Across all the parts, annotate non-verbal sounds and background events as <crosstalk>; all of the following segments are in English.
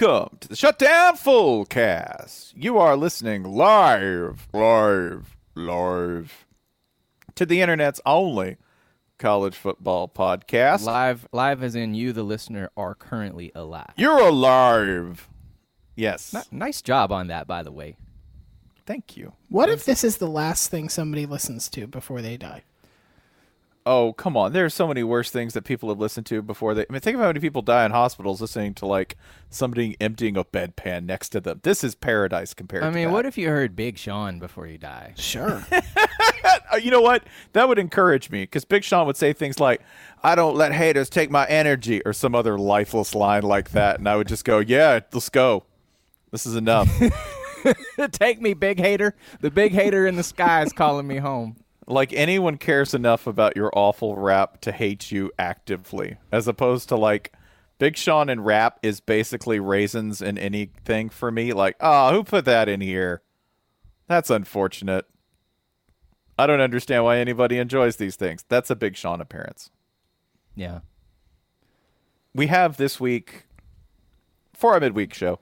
Welcome to the Shutdown Fullcast. You are listening live, live, live to the internet's only college football podcast. Live, live as in you, the listener, are currently alive. You're alive. Yes. N- nice job on that, by the way. Thank you. What if this is the last thing somebody listens to before they die? Oh, come on. There are so many worse things that people have listened to before they. I mean, think of how many people die in hospitals listening to like somebody emptying a bedpan next to them. This is paradise compared. I to mean, that. what if you heard Big Sean before you die? Sure. <laughs> <laughs> Uh, you know what? That would encourage me because Big Sean would say things like, "I don't let haters take my energy" or some other lifeless line like that, and I would just go, "Yeah, let's go. This is enough." <laughs> Take me, big hater. The big hater in the sky is calling me home. Like anyone cares enough about your awful rap to hate you actively, as opposed to like Big Sean and rap is basically raisins in anything for me. Like, oh, who put that in here? That's unfortunate. I don't understand why anybody enjoys these things. That's a Big Sean appearance. Yeah. we have this week for our midweek show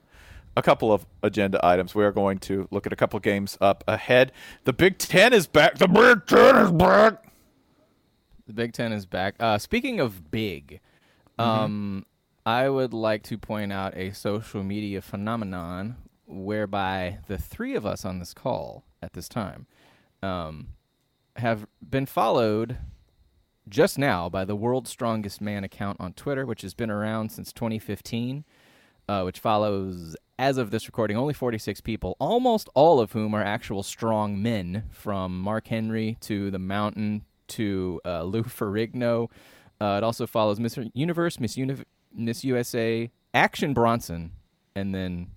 a couple of agenda items. We are going to look at a couple games up ahead. The Big Ten is back. The Big Ten is back. The Big Ten is back. Uh, speaking of big, um, I would like to point out a social media phenomenon whereby the three of us on this call at this time um, have been followed just now by the world's strongest man account on Twitter, which has been around since 2015, uh, which follows, as of this recording, only 46 people, almost all of whom are actual strong men, from Mark Henry to the Mountain to uh, Lou <laughs> Ferrigno. Uh, it also follows Miss Universe, Miss, Uni- Miss USA, Action Bronson, and then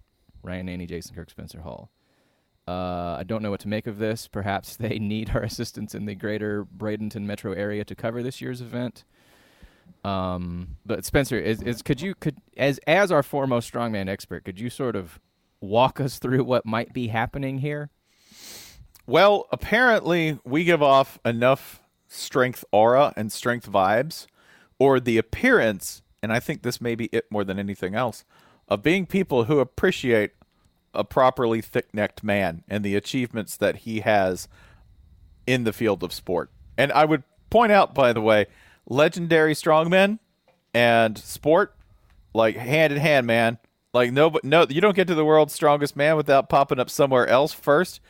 Ryan Nanni, Jason Kirk, Spencer Hall. Uh, I don't know what to make of this. Perhaps <laughs> they need our assistance in the greater Bradenton metro area to cover this year's event. Um, but Spencer, is, is could you could as as our foremost strongman expert, could you sort of walk us through what might be happening here? Well, apparently we give off enough strength aura and strength vibes, or the appearance, and I think this may be it more than anything else, of being people who appreciate a properly thick necked man and the achievements that he has in the field of sport. And I would point out, by the way, legendary strongmen and sport, like hand in hand, man. Like no, no, you don't get to the world's strongest man without popping up somewhere else first.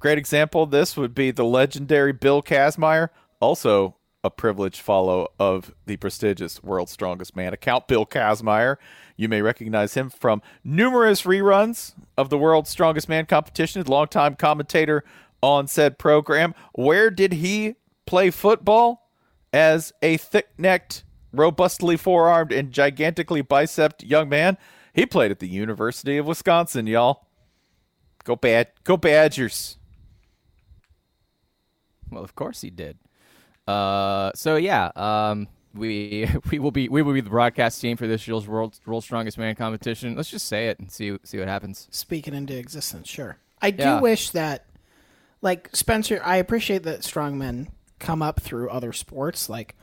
Great example this would be the legendary Bill Kazmaier, also a privileged follow of the prestigious World's Strongest Man account, Bill Kazmaier. You may recognize him from numerous reruns of the World's Strongest Man competition, longtime commentator on said program. Where did he play football? As a thick necked, robustly forearmed, and gigantically bicepped young man, he played at the University of Wisconsin, y'all. Go bad, go Badgers. Well, of course he did. Uh, so yeah, um, we <laughs> we will be we will be the broadcast team for this year's World World Strongest Man competition. Let's just say it and see see what happens. Speaking into existence, sure. I do Yeah. wish that, like Spencer, I appreciate that strongmen come up through other sports. Like,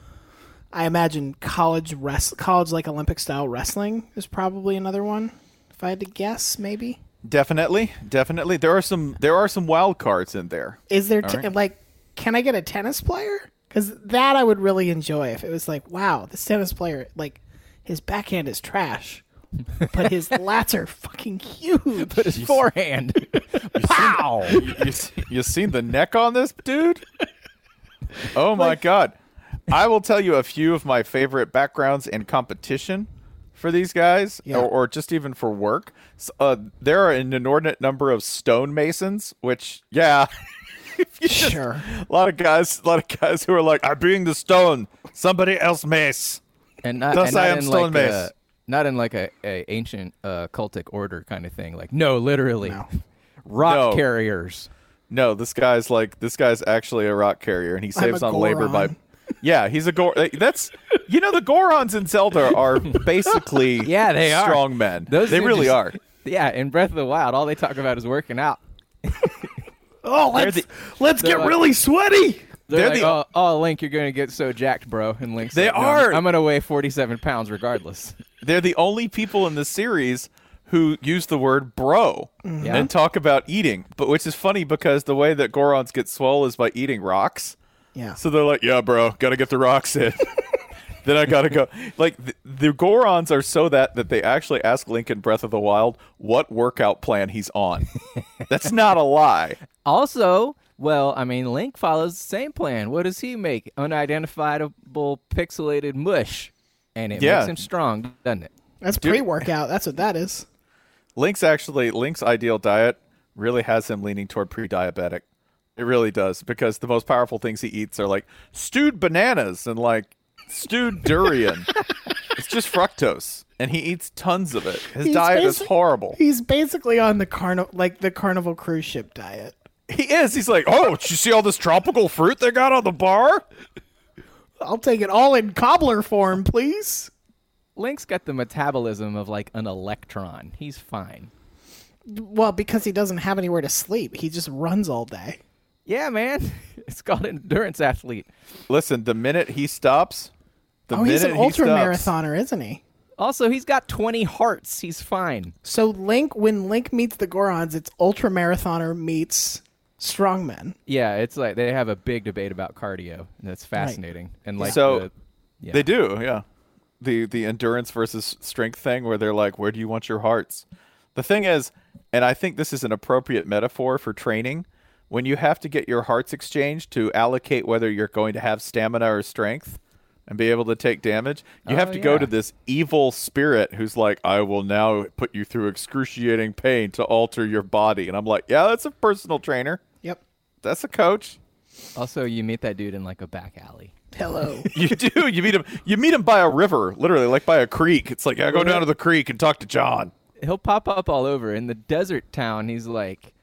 I imagine college rest, college like Olympic style wrestling is probably another one. If I had to guess, maybe Definitely, definitely. There are some there are some wild cards in there. is there t- right. like, can I get a tennis player? Because that I would really enjoy if it was like, wow, this tennis player, like, his backhand is trash, but his <laughs> lats are fucking huge. But his forehand, <laughs> pow! you, you, you seen the neck on this dude? <laughs> Oh my god. I will tell you a few of my favorite backgrounds in competition for these guys, Yeah. or, or just even for work. S- uh, there are an inordinate number of stonemasons, which, yeah, <laughs> you just- Sure. a lot of guys, a lot of guys who are like, "I'm being the stone, somebody else mace." and not, Thus and not I am in stone like mace. a, not in like a, a ancient uh, cultic order kind of thing. Like no, literally, rock No. carriers. No, this guy's like this guy's actually a rock carrier, and he saves a on labor by. <laughs> Yeah, he's a Gor. That's you know the Gorons in Zelda are basically <laughs> Yeah, they are. strong men. Those they really just- are. Yeah, in Breath of the Wild, all they talk about is working out. <laughs> Oh, let's the- let's get like- really sweaty. They're, They're like, the- oh, oh, Link, you're gonna get so jacked, bro. And Link's They like, "No, I'm- are. I'm gonna weigh 47 pounds regardless. They're the only people in the series who use the word bro mm-hmm. Yeah. and talk about eating. But which is funny because the way that Gorons get swole is by eating rocks. Yeah. So they're like, "Yeah, bro, gotta get the rocks in." <laughs> then I gotta go. Like the, the Gorons are so that that they actually ask Link in Breath of the Wild what workout plan he's on. <laughs> That's not a lie. Also, well, I mean, Link follows the same plan. What does he make? Unidentifiable pixelated mush, and it Yeah. makes him strong, doesn't it? That's pre-workout. That's what that is. Link's actually Link's ideal diet really has him leaning toward pre-diabetic. It really does because the most powerful things he eats are like stewed bananas and like stewed durian. <laughs> it's just fructose, and he eats tons of it. His He's diet is horrible. He's basically on the carnival, like the carnival cruise ship diet. He is. He's like, oh, did you see all this tropical fruit they got on the bar? I'll take it all in cobbler form, please. Link's got the metabolism of like an electron. He's fine. Well, because he doesn't have anywhere to sleep, he just runs all day. Yeah, man. <laughs> It's called an endurance athlete. Listen, the minute he stops, the oh, he's an minute he ultra stops- marathoner, isn't he? Also, he's got 20 hearts. He's fine. So Link, when Link meets the Gorons, it's ultra marathoner meets strongmen. Yeah, it's like they have a big debate about cardio, and that's fascinating. And like, So, the- yeah. They do, yeah. The the endurance versus strength thing where they're like, where do you want your hearts? The thing is, and I think this is an appropriate metaphor for training, when you have to get your hearts exchanged to allocate whether you're going to have stamina or strength and be able to take damage, you have Oh, to go to this evil spirit who's like, I will now put you through excruciating pain to alter your body. And I'm like, yeah, that's a personal trainer. Yep. That's a coach. also, you meet that dude in like a back alley. Hello. <laughs> You do. You meet him. You meet him by a river, literally, like by a creek. It's like, yeah, go down to the creek and talk to John. He'll pop up all over in the desert town. He's like,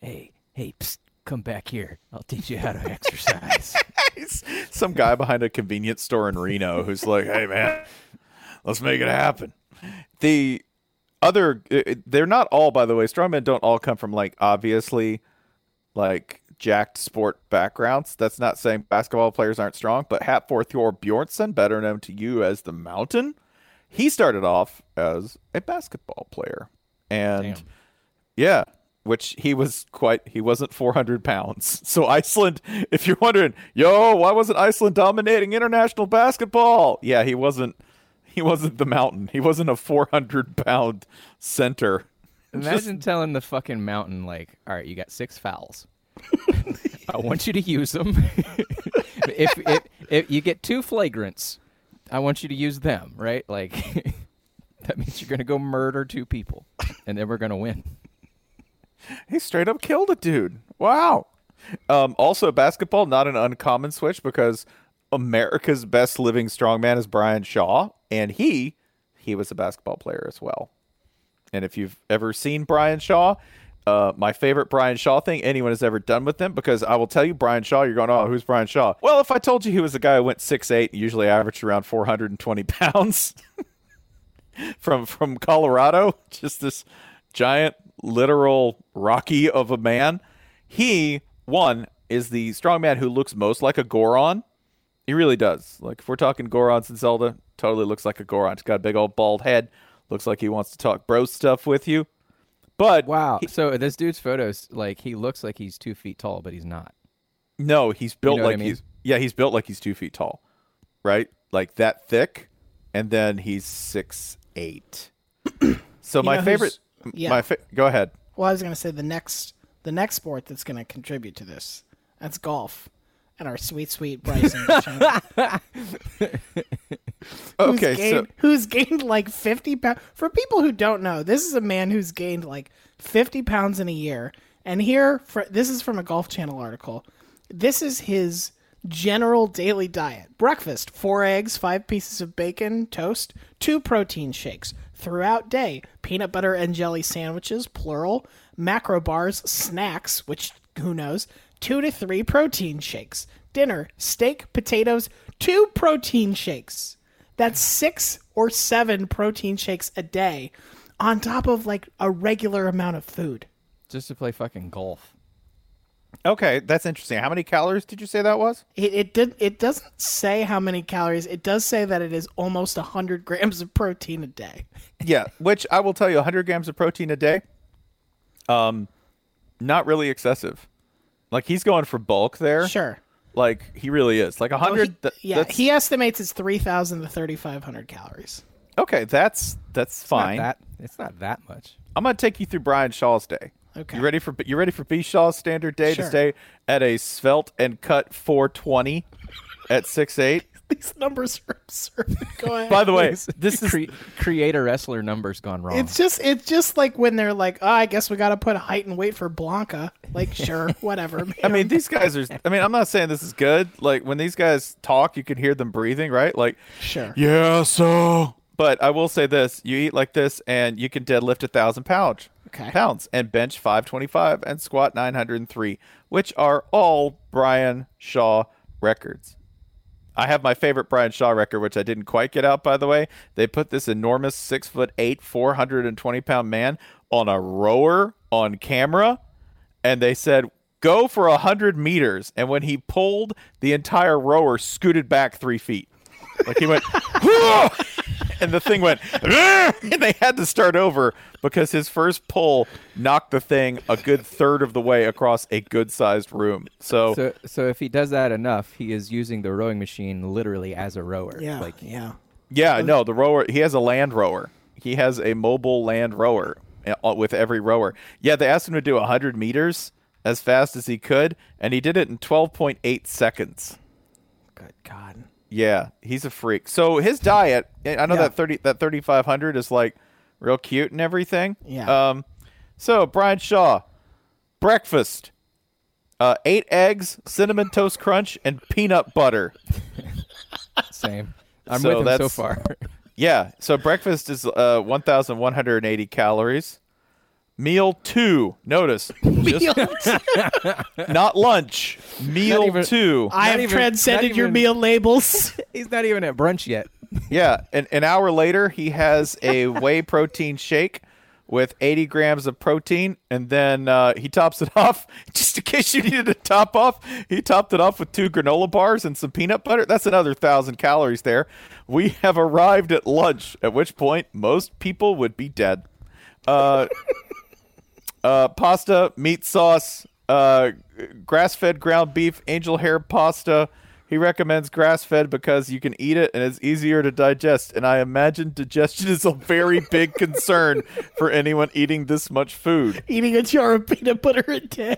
"Hey, hey, psst, come back here. I'll teach you how to exercise." <laughs> Some guy behind a convenience store in Reno who's like, hey man, let's make it happen. The other, uh, they're not all, by the way. Strongmen don't all come from like obviously like jacked sport backgrounds. That's not saying basketball players aren't strong, but Hafthor Bjornsson, better known to you as the Mountain, he started off as a basketball player, and Damn. yeah, which he was quite he wasn't 400 pounds. <laughs> So Iceland, if you're wondering, yo, why wasn't Iceland dominating international basketball? Yeah, he wasn't. He wasn't the mountain. He wasn't a 400 pound center. Imagine telling the fucking mountain, like, all right, you got six fouls. I want you to use them. <laughs> if, if if you get two flagrants, I want you to use them, right? Like <laughs> that means you're gonna go murder two people, and then we're gonna win. He straight up killed a dude. Wow. Um, also, basketball not an uncommon switch because America's best living strongman is Brian Shaw, and he he was a basketball player as well. And if you've ever seen Brian Shaw, uh, my favorite Brian Shaw thing anyone has ever done with him, because I will tell you, Brian Shaw, you're going, oh, who's Brian Shaw? Well, if I told you he was a guy who went 6'8", usually averaged around 420 <laughs> pounds <laughs> from from Colorado, just this giant, literal Rocky of a man. He, one, is the strongman who looks most like a Goron. He really does. Like, if we're talking Gorons in Zelda, totally looks like a Goron. He's got a big old bald head. Looks like he wants to talk bro stuff with you. But Wow. he- so this dude's photos, like, he looks like he's two feet tall, but he's not. no, he's built know what I like mean? he's yeah, he's built like he's two feet tall, right? Like that thick, and then he's six eight. <clears throat> so my favorite, yeah. my fa- go ahead. Well, I was going to say the next the next sport that's going to contribute to this that's golf, and our sweet sweet Bryson. <laughs> DeChambeau, who's Okay, gained, so who's gained like fifty pounds. For people who don't know, this is a man who's gained like fifty pounds in a year. And here, for, this is from a Golf Channel article. This is his general daily diet: breakfast, four eggs, five pieces of bacon, toast, two protein shakes. Throughout day, peanut butter and jelly sandwiches, plural, macro bars, snacks, which who knows, two to three protein shakes. Dinner, steak, potatoes, two protein shakes. That's six or seven protein shakes a day on top of like a regular amount of food. Just to play fucking golf. okay, that's interesting. How many calories did you say that was? It, it did. It doesn't say how many calories. It does say that it is almost hundred grams of protein a day. yeah, which I will tell you, 100 grams of protein a day, um, not really excessive. Like he's going for bulk there. Sure. Like he really is. Like a 100. he- th- yeah, that's- he estimates it's three thousand to thirty five hundred calories. okay, that's that's Not fine. that it's not that much. I'm gonna take you through Brian Shaw's day. Okay. You ready for you ready for B Shaw's standard day Sure. to stay at a svelte and cut 420 at 6'8"? <laughs> These numbers are absurd. <laughs> Go ahead. By the way, this is Cre- creator wrestler numbers gone wrong. It's just it's just like when they're like, oh, I guess we got to put height and weight for Blanca. Like, sure, <laughs> whatever. I mean, these guys are. I mean, I'm not saying this is good. Like when these guys talk, you can hear them breathing, right? Like, sure. yeah, so. But I will say this: you eat like this, and you can deadlift a thousand pounds, Okay. pounds, and bench 525 and squat 903, which are all Brian Shaw records. I have my favorite Brian Shaw record, which I didn't quite get out, by the way. They put this enormous six foot eight, 420 pound man on a rower on camera, and they said, go for a 100 meters. And when he pulled, the entire rower scooted back three feet. Like he went! <laughs> and the thing went, and they had to start over because his first pull knocked the thing a good third of the way across a good sized room. So, so so if he does that enough, he is using the rowing machine literally as a rower. Yeah. Like yeah. yeah, no, the rower, he has a land rower. He has a mobile land rower uh, with every rower. Yeah, they asked him to do 100 meters as fast as he could, and he did it in 12.8 seconds. Good God. Yeah, he's a freak. So his diet, I know Yeah. that 30 that 3500 is like real cute and everything. Yeah. Um so Brian Shaw, breakfast, uh 8 eggs, cinnamon toast crunch and peanut butter. <laughs> same. I'm So with him so far. <laughs> Yeah, so breakfast is uh 1180 calories. Meal 2, notice. <laughs> just- <laughs> not lunch. Meal even- 2. I have even- transcended not your even- meal labels. <laughs> He's not even at brunch yet. Yeah, an, an hour later, he has a whey protein shake with 80 grams of protein, and then uh, he tops it off. Just in case you needed to top off, he topped it off with two granola bars and some peanut butter. That's another thousand calories there. We have arrived at lunch, at which point most people would be dead. Uh, Uh, pasta, meat sauce, uh, grass-fed ground beef, angel hair pasta. He recommends grass-fed because you can eat it and it's easier to digest. And I imagine digestion is a very big concern for anyone eating this much food. Eating a jar of peanut butter a day.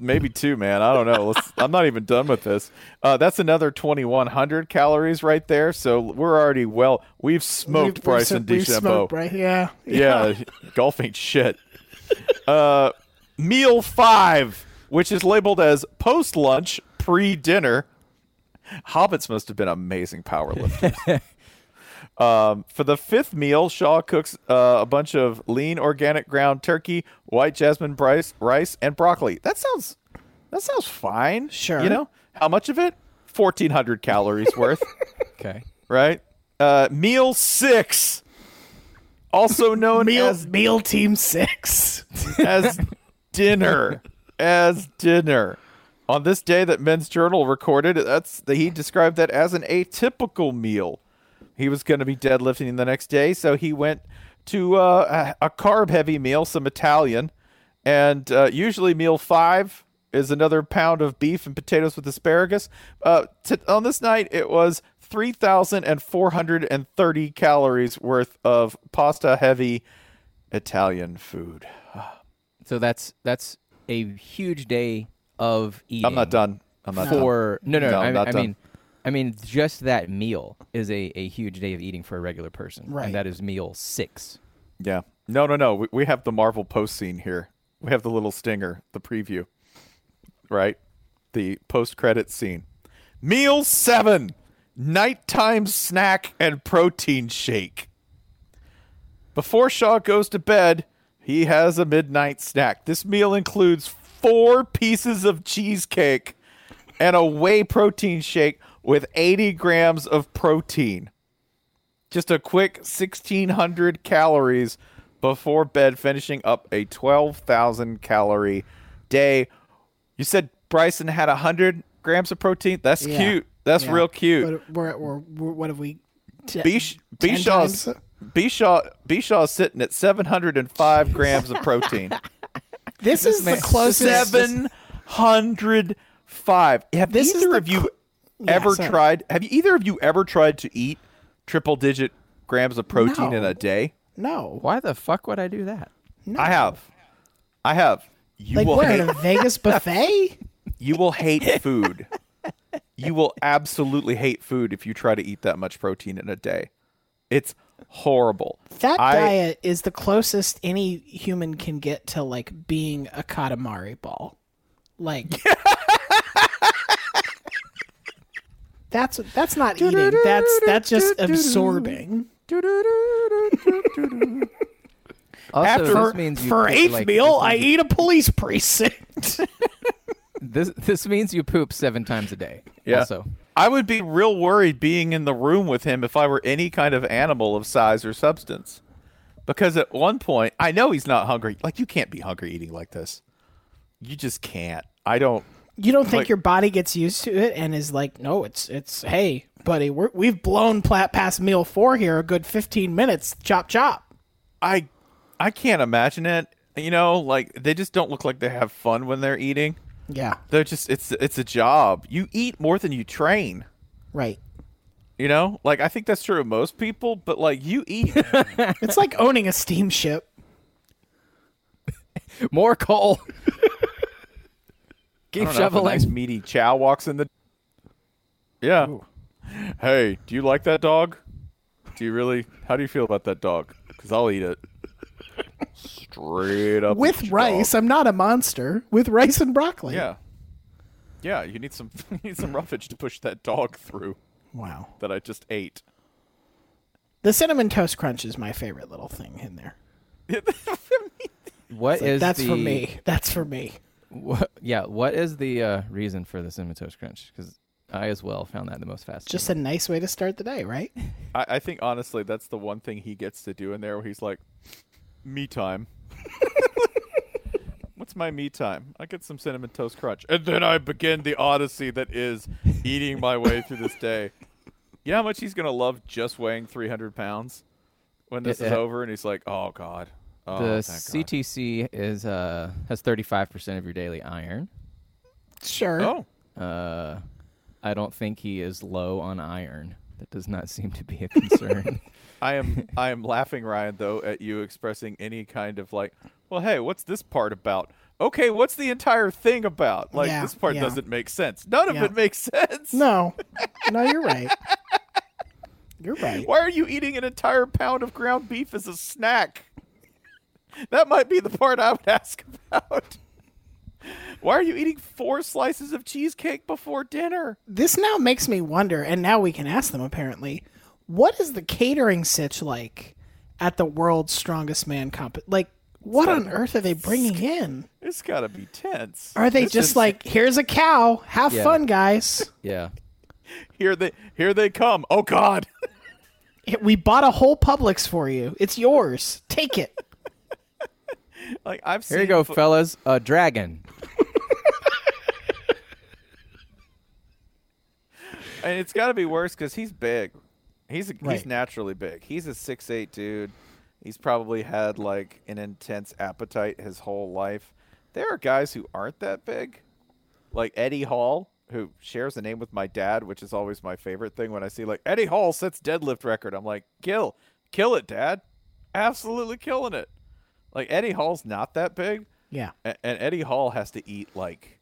Maybe two, man. I don't know. Let's, I'm not even done with this. Uh, that's another 2,100 calories right there. So we're already well. We've smoked We've- Bryson we've DeChambeau. smoked Bry- Yeah. Yeah, golf ain't shit. <laughs> Uh, meal five, which is labeled as post lunch, pre dinner. Hobbits must have been amazing power lifters. <laughs> um, for the fifth meal, Shaw cooks uh, a bunch of lean organic ground turkey, white jasmine rice, rice, and broccoli. That sounds that sounds fine. Sure. You know how much of it? Fourteen hundred calories worth <laughs> Okay. right? Uh, meal six, also <laughs> known Meal, as meal team six. as dinner, as dinner. On this day that Men's Journal recorded, that's he described that as an atypical meal. He was going to be deadlifting the next day, so he went to uh, a, a carb-heavy meal, some Italian, and uh, usually meal five is another pound of beef and potatoes with asparagus. Uh, t- on this night, it was three thousand and four hundred and thirty calories worth of pasta-heavy Italian food. So that's that's a huge day of eating. I'm not done. I'm not done. for no no. No, I, I'm not I done. mean, I mean, just that meal is a, a huge day of eating for a regular person, Right. And that is meal six. Yeah. No, no, no. We, we have the Marvel post scene here. We have the little stinger, the preview, right? The post credit scene. Meal seven nighttime snack and protein shake. Before Shaw goes to bed, he has a midnight snack. This meal includes four pieces of cheesecake and a whey protein shake with 80 grams of protein just a quick 1600 calories before bed finishing up a 12,000 calorie day you said bryson had 100 grams of protein that's Yeah. cute that's Yeah. real cute What, we're, we're, we're, what have we? T- Bish- 10 Bishaw's times? Bishaw Bishaw's sitting at 705 grams of <laughs> protein. This is the closest. 705. Have This either of you cl- ever sorry. tried have you either of you ever tried to eat triple digit grams of protein in a day? No. Why the fuck would I do that? no. I have. I have. You Like will we're hate at a Vegas <laughs> buffet. you will hate food. <laughs> you will absolutely hate food if you try to eat that much protein in a day. It's horrible. That I- diet is the closest any human can get to like being a Katamari ball. Like <laughs> That's that's not eating. That's that's just absorbing. Also, After- this means you For poop- eighth like, meal, I eat a police precinct. <laughs> This this means you poop seven times a day. Yeah. Also, I would be real worried being in the room with him if I were any kind of animal of size or substance. Because at one point, I know he's not hungry. Like, you can't be hungry eating like this. You just can't. I don't. You don't think Like- your body gets used to it and is like, no, it's it's hey, buddy, we're, we've blown plat past meal four here a good fifteen minutes. Chop chop. I, I can't imagine it. You know, like, they just don't look like they have fun when they're eating. Yeah, They're just, it's, it's a job. You eat more than you train. right. You know, like I think that's true of most people, but like you eat. <laughs> It's like owning a steamship. <laughs> more coal. <laughs> Keep know, shoveling. nice meaty chow walks in the. Yeah. Hey, do you like that dog? Do you really? How do you feel about that dog? Because I'll eat it. Straight up With rice, dog. I'm not a monster. With rice and broccoli. Yeah. Yeah, you need some <laughs> you need some roughage to push that dog through Wow. that I just ate. The cinnamon toast crunch is my favorite little thing in there. <laughs> What is That's the, for me. That's for me. What, yeah, what is the uh, reason for the cinnamon toast crunch? Because I as well found that the most fascinating. Just a nice way to start the day, right? I, I think honestly that's the one thing he gets to do in there where he's like, me time. <laughs> What's my me time? I get some cinnamon toast crunch. And then I begin the odyssey that is eating my way through this day. <laughs> You know how much he's going to love just weighing 300 pounds when this is Yeah. over? And he's like, oh, God. Oh, the thank God. CTC is uh has 35% of your daily iron. Sure. Oh, Uh, I don't think he is low on iron. That does not seem to be a <laughs> concern. <laughs> I am I am laughing, Ryan, though, at you expressing any kind of like, well, hey, what's this part about? Okay, what's the entire thing about? Like Yeah, this part yeah. doesn't make sense. None of it makes sense. No. <laughs> No, you're right. You're right. Why are you eating an entire pound of ground beef as a snack? That might be the part I would ask about. Why are you eating four slices of cheesecake before dinner? This now makes me wonder, and now we can ask them apparently, what is the catering sitch like at the world's strongest man comp? Like, what on earth are they bringing in? It's got to be tense. Are they This just like, here's a cow, have Yeah. fun, guys? <laughs> yeah. here they here they come? Oh God! <laughs> We bought a whole Publix for you. It's yours. Take it. <laughs> <laughs> like I've seen Here you go, fo- fellas. A dragon. <laughs> and it's got to be worse because he's big. He's a, Right. he's naturally big. He's a six eight dude. He's probably had like an intense appetite his whole life. There are guys who aren't that big, like Eddie Hall, who shares a name with my dad, which is always my favorite thing when I see like Eddie Hall sets deadlift record. I'm like, kill, kill it, dad, absolutely killing it. Like Eddie Hall's not that big, Yeah. and, and Eddie Hall has to eat like,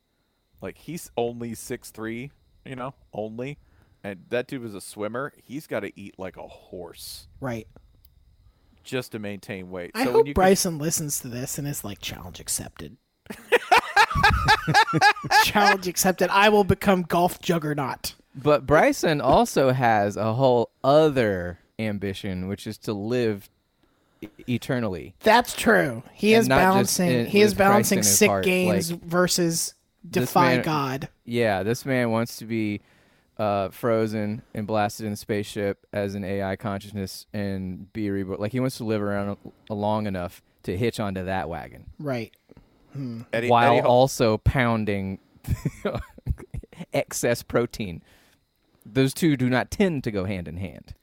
like he's only six three, you know, only, and that dude was a swimmer. He's got to eat like a horse Right. just to maintain weight. I so when hope you Bryson listens to this and is like, challenge accepted. <laughs> challenge accepted. I will become golf juggernaut. But Bryson also has a whole other ambition, which is to live eternally. That's true. He And is balancing. in- he is balancing sick heart, gains like, versus defy man- God. Yeah, this man wants to be uh, frozen and blasted in a spaceship as an AI consciousness and be reborn. Like he wants to live around long enough to hitch onto that wagon Right. Eddie, while Eddie also pounding <laughs> excess protein. Those two do not tend to go hand in hand.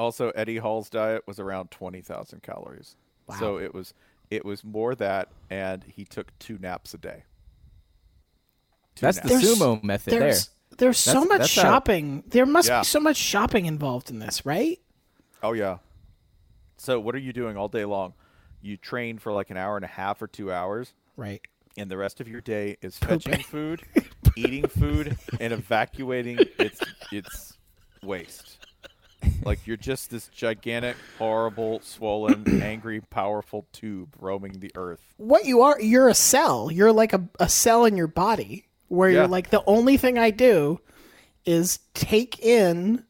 Also Eddie Hall's diet was around twenty thousand calories. So it was it was more that, and he took two naps a day. Two That's the naps. There's- sumo method there. There's there's so much that's how- shopping. There must Yeah. be so much shopping involved in this, right? Oh yeah. So what are you doing all day long? You train for like an hour and a half or two hours, Right. and the rest of your day is fetching food, <laughs> eating food, and evacuating its its waste. Like you're just this gigantic, horrible, swollen, <clears throat> angry, powerful tube roaming the earth. What you are, you're a cell. You're like a, a cell in your body where Yeah. you're like the only thing I do is take in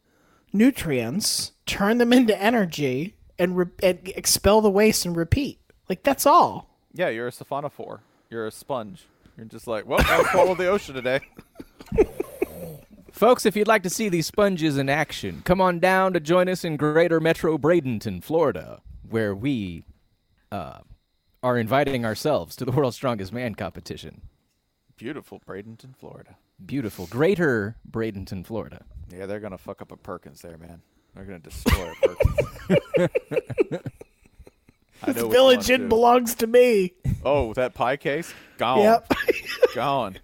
nutrients, turn them into energy, and, re- and expel the waste and repeat. Like that's all. Yeah, you're a siphonophore. You're a sponge. You're just like, well, I swallowed the ocean today. <laughs> Folks, if you'd like to see these sponges in action, come on down to join us in Greater Metro Bradenton, Florida, where we uh, are inviting ourselves to the World's Strongest Man competition. Beautiful Bradenton, Florida. Beautiful. Greater Bradenton, Florida. Yeah, they're gonna fuck up a Perkins there, man. They're gonna destroy a Perkins. <laughs> this Village Inn belongs to me. Oh, that pie case? Gone. Yep. Gone.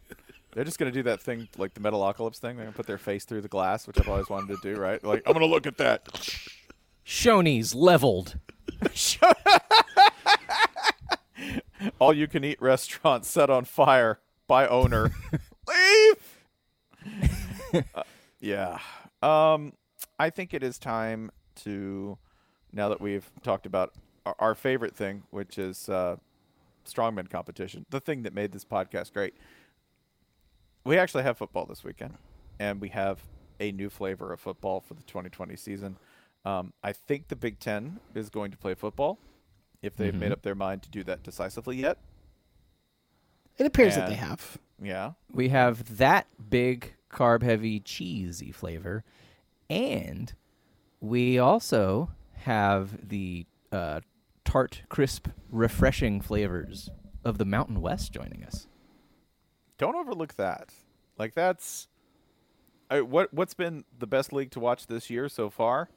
They're just gonna do that thing like the Metalocalypse thing. They're gonna put their face through the glass, which I've always wanted to do, right? Like, I'm gonna look at that. Shoney's leveled. <laughs> All you can eat restaurant set on fire by owner. <laughs> Leave. Uh, yeah. Um, I think it is time to now that we've talked about our, our favorite thing, which is uh, strongman competition, the thing that made this podcast great. We actually have football this weekend, and we have a new flavor of football for the 2020 season. Um, I think the Big Ten is going to play football if they've made up their mind to do that decisively yet. It appears that they have. Yeah. We have that big, carb heavy, cheesy flavor. And we also have the uh, tart, crisp, refreshing flavors of the Mountain West joining us. Don't overlook that. Like that's I, what what's been the best league to watch this year so far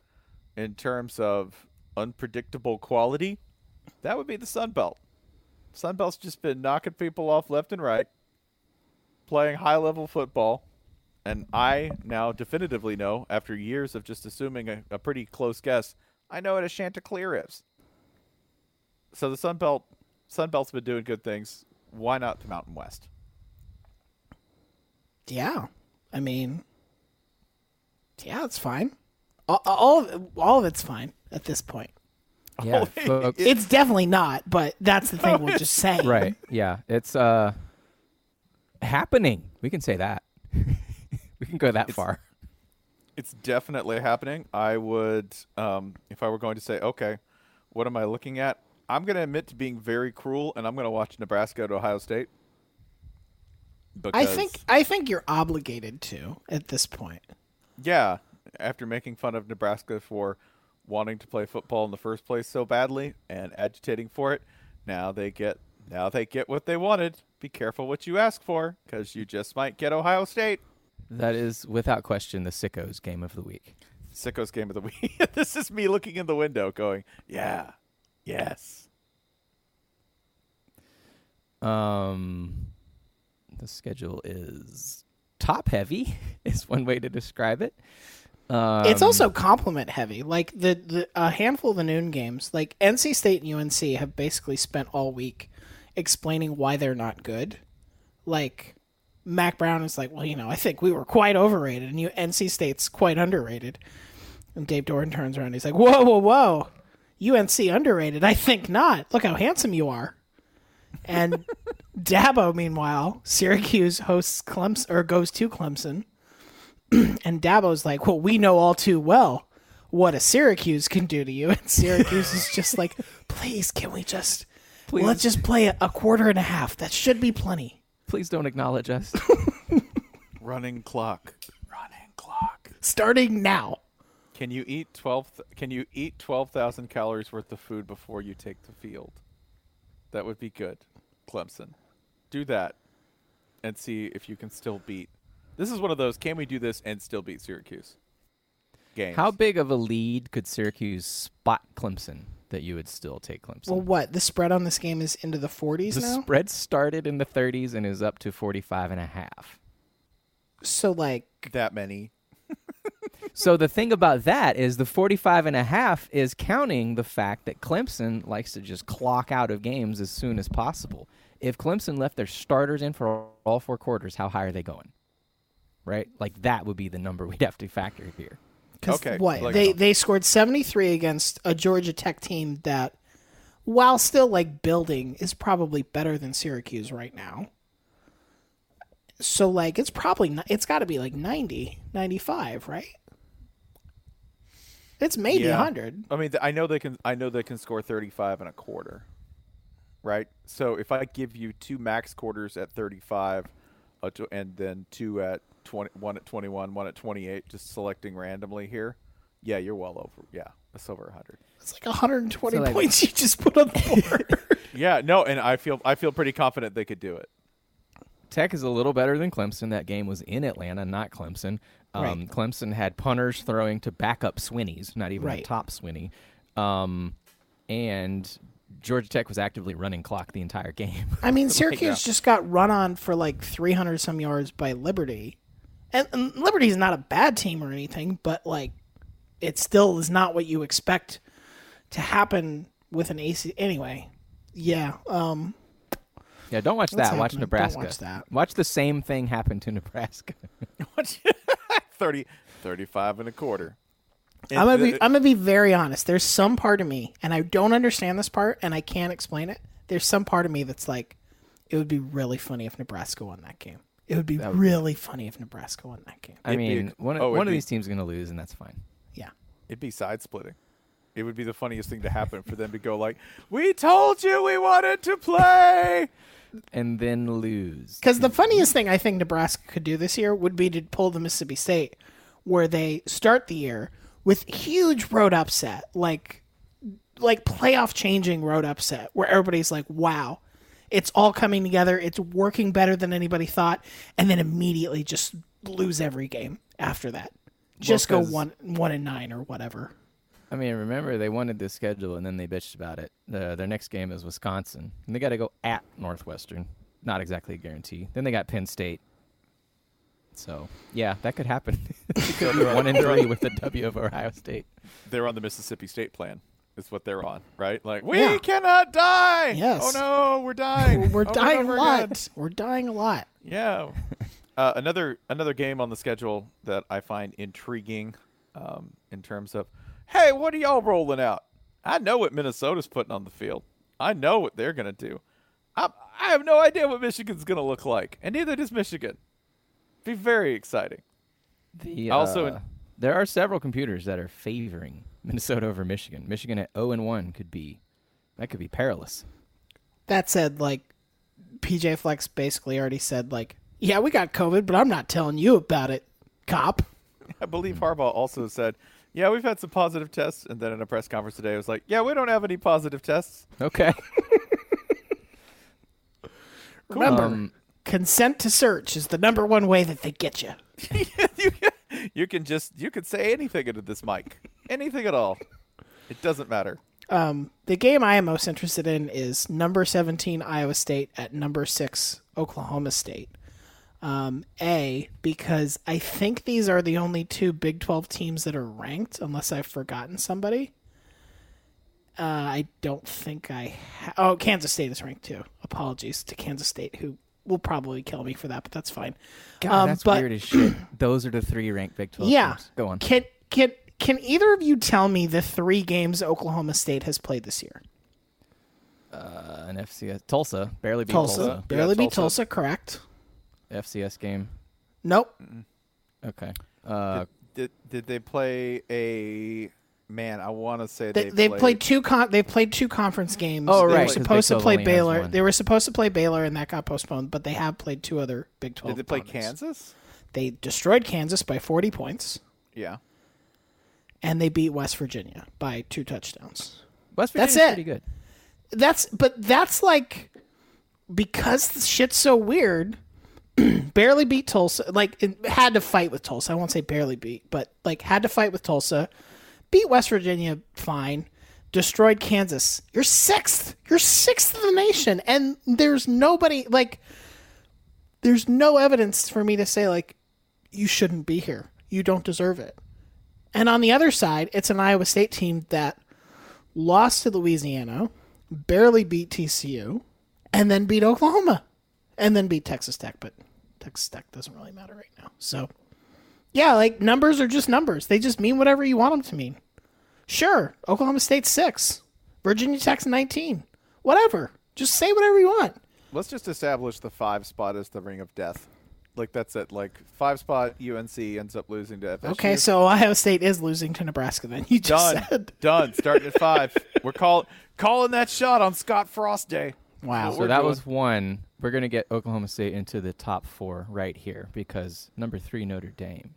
in terms of unpredictable quality. that would be the Sun Belt. Sun Belt's just been knocking people off left and right, playing high level football, and I now definitively know, after years of just assuming a, a pretty close guess, I know what a Chanticleer is. So the Sun Belt, Sun Belt's been doing good things. Why not the Mountain West? Yeah, I mean, yeah, it's fine. All, all of, all of it's fine at this point. Yeah, folks. It's definitely not, but that's the thing we're just <laughs> saying. right. Yeah, it's uh happening. We can say that. <laughs> we can go that far. It's definitely happening. I would, um, if I were going to say, okay, what am I looking at? I'm going to admit to being very cruel, and I'm going to watch Nebraska to Ohio State. I think I think you're obligated to at this point. yeah, after making fun of Nebraska for wanting to play football in the first place so badly and agitating for it, now they get now they get what they wanted. Be careful what you ask for, because you just might get Ohio State. That is without question the sickos game of the week. Sicko's game of the week. <laughs> this is me looking in the window, going, "Yeah, yes." Um, the schedule is top heavy <laughs> is one way to describe it. Um, it's also compliment heavy. Like the, the a handful of the noon games, like NC State and UNC have basically spent all week explaining why they're not good. Like Mack Brown is like, well, you know, I think we were quite overrated, and you NC State's quite underrated. And Dave Doeren turns around, he's like, whoa, whoa, whoa, UNC underrated? I think not. Look how handsome you are. And <laughs> Dabo, meanwhile, Syracuse hosts Clemson or goes to Clemson. <clears throat> and Dabo's like, well, we know all too well what a Syracuse can do to you. <laughs> And Syracuse is just like, please, can we just, Please. let's just play a, a quarter and a half. That should be plenty. please don't acknowledge us. <laughs> Running clock. Running clock. Starting now. Can you eat twelve? Can you eat twelve thousand calories worth of food before you take the field? That would be good, Clemson. Do that, and see if you can still beat. This is one of those. Can we do this and still beat Syracuse? Games. How big of a lead could Syracuse spot Clemson that you would still take Clemson? Well, what? The spread on this game is into the 40s the now? spread started in the 30s and is up to 45 and a half. So, like, that many? <laughs> So the thing about that is the 45 and a half is counting the fact that Clemson likes to just clock out of games as soon as possible. If Clemson left their starters in for all four quarters, how high are they going? Right? Like that would be the number we'd have to factor here. Because Okay, what like- they they scored seventy three against a Georgia Tech team that, while still like building, is probably better than Syracuse right now. So like it's probably not, it's got to be like 90, 95, right? It's maybe Yeah. hundred. I mean, I know they can. I know they can score thirty-five and a quarter. Right. So if I give you two max quarters at thirty-five, uh, to, and then two at twenty, one at twenty-one, one at twenty-eight, just selecting randomly here, yeah, you're well over. Yeah, that's over hundred. It's like hundred and twenty So, like- points you just put on the <laughs> board. Yeah, no, and I feel I feel pretty confident they could do it. Tech is a little better than Clemson. That game was in Atlanta, not Clemson. Um, Right. Clemson had punters throwing to backup Swinnies, not even a Right. top Swinney. Um, and Georgia Tech was actively running clock the entire game. I mean, <laughs> Syracuse just got run on for like 300 some yards by Liberty. And, and Liberty's not a bad team or anything, but like it still is not what you expect to happen with an AC. Anyway, yeah. Um, yeah, don't watch What's that. Watch happening? Don't Nebraska. watch that. Watch the same thing happen to Nebraska. <laughs> <laughs> 30, 35 and a quarter. I'm gonna be I'm gonna be very honest. There's some part of me, and I don't understand this part, and I can't explain it. There's some part of me that's like, it would be really funny if Nebraska won that game. It would be really funny if Nebraska won that game. I It'd mean, one, of- oh, it'd one of be- these teams is going to lose, and that's fine. Yeah. It'd be side splitting. It would be the funniest thing to happen for them to go like, "We told you we wanted to play." And then lose. Because the funniest thing I think Nebraska could do this year would be to pull the Mississippi State, where they start the year with huge road upset, like like playoff changing road upset, where everybody's like, "Wow, it's all coming together. It's working better than anybody thought," and then immediately just lose every game after that. Just go one one and nine or whatever. I mean, remember they wanted this schedule and then they bitched about it. The, their next game is Wisconsin, and they got to go at Northwestern. Not exactly a guarantee. Then they got Penn State. So yeah, that could happen. They could be one and three with the W of Ohio State. They're on the Mississippi State plan. Is what they're on, right? Like we Yeah. cannot die. Yes. Oh no, we're dying. <laughs> We're Over and dying a lot. again. We're dying a lot. Yeah. <laughs> uh, another another game on the schedule that I find intriguing, um, in terms of, hey, what are y'all rolling out? I know what Minnesota's putting on the field. I know what they're gonna do. I I have no idea what Michigan's gonna look like, and neither does Michigan. Be very exciting. The, Also in- uh, there are several computers that are favoring <laughs> Minnesota over Michigan. Michigan at zero and one could be that could be perilous. That said, like PJ Fleck's basically already said, like, yeah, we got COVID, but I'm not telling you about it, cop. I believe Harbaugh also said, "Yeah, we've had some positive tests," and then in a press conference today, it was like, "Yeah, we don't have any positive tests." Okay. <laughs> Remember, Um, consent to search is the number one way that they get you. <laughs> you, can, just you can say anything into this mic, anything at all. It doesn't matter. Um, the game I am most interested in is number 17 Iowa State at number 6 Oklahoma State. Um, A, because I think these are the only two Big 12 teams that are ranked, unless I've forgotten somebody. Uh, I don't think I. Ha- oh, Kansas State is ranked too. Apologies to Kansas State, who will probably kill me for that, but that's fine. God, Um, that's but- weird as shit. <clears throat> Those are the three ranked Big Twelve Yeah. teams. Go on. Can can can either of you tell me the three games Oklahoma State has played this year? Uh, an FCS Tulsa barely beat Tulsa, Tulsa. barely beat Tulsa. Tulsa, correct? FCS game. Nope. Okay. Uh, Did did they play a man? I want to say They, they they've played two con- they've played two conference games. Oh, right, were 'cause Big supposed to play Baylor. They were supposed to play Baylor, and that got postponed. But they have played two other Big Twelve. Did they play opponents. Kansas? They destroyed Kansas by forty points, Yeah. and they beat West Virginia by two touchdowns. West That's Virginia's it. pretty good. That's but that's like because the shit's so weird. <clears throat> barely beat Tulsa. Like it had to fight with Tulsa. I won't say barely beat, but like had to fight with Tulsa. Beat West Virginia fine. Destroyed Kansas. You're sixth. You're sixth in the nation, and there's nobody like. There's no evidence for me to say like, you shouldn't be here. You don't deserve it. And on the other side, it's an Iowa State team that lost to Louisiana, barely beat TCU, and then beat Oklahoma, and then beat Texas Tech. But Texas Tech doesn't really matter right now. So, yeah, like numbers are just numbers. They just mean whatever you want them to mean. Sure, Oklahoma State six, Virginia Tech's nineteen, whatever. Just say whatever you want. Let's just establish the five spot as the ring of death. Like that's it. Like five spot UNC ends up losing to FSU. Okay, so Ohio State is losing to Nebraska. Then you just done. said, <laughs> Done. Starting at five. We're call, calling that shot on Scott Frost Day. "Wow, So that was one. We're gonna get Oklahoma State into the top four right here because number three Notre Dame.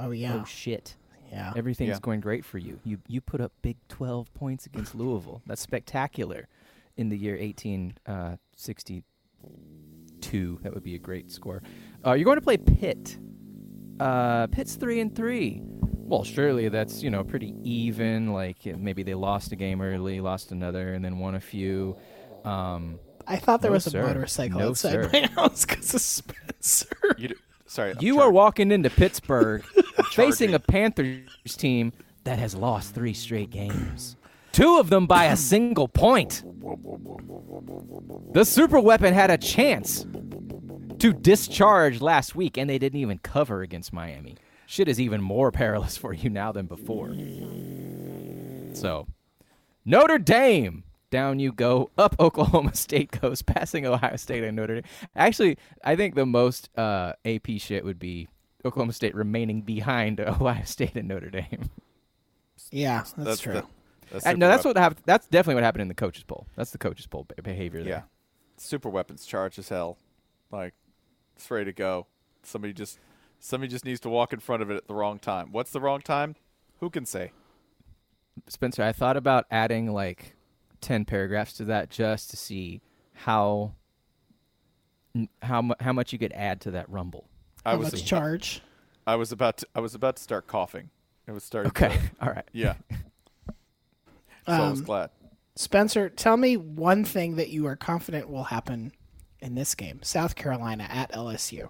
Oh yeah, Oh shit. yeah." Everything's Yeah. going great for you. You you put up Big 12 points against Louisville. That's spectacular. In the year 1862, that would be a great score. Uh, you're going to play Pitt. Uh, Pitt's three and three. Well, surely that's you know pretty even. Like uh, maybe they lost a game early, lost another, and then won a few. Um, I thought there No, was a motorcycle No, outside sir. my <laughs> house because of Spencer. You d- sorry. I'm you charged. are walking into Pittsburgh <laughs> facing a Panthers team that has lost three straight games. <clears throat> Two of them by a single point. The super weapon had a chance to discharge last week, and they didn't even cover against Miami. Shit is even more <laughs> perilous for you now than before. So, Notre Dame. Down you go. Up <laughs> Oklahoma State goes, passing Ohio State and Notre Dame. Actually, I think the most uh, AP shit would be Oklahoma State remaining behind <laughs> Ohio State and Notre Dame. Yeah, that's, true. the- that's no, that's weapon. what happened. That's definitely what happened in the coaches poll. That's the coaches poll be- behavior there. Yeah. Super weapons charge as hell. Like it's ready to go. Somebody just somebody just needs to walk in front of it at the wrong time. What's the wrong time? Who can say? Spencer, I thought about adding like 10 paragraphs to that just to see how how how much you could add to that rumble. I How was much charge? I was about to I was about to start coughing. It was starting. Okay. to- All right. yeah. <laughs> So I was Um, glad. Spencer, tell me one thing that you are confident will happen in this game. South Carolina at LSU.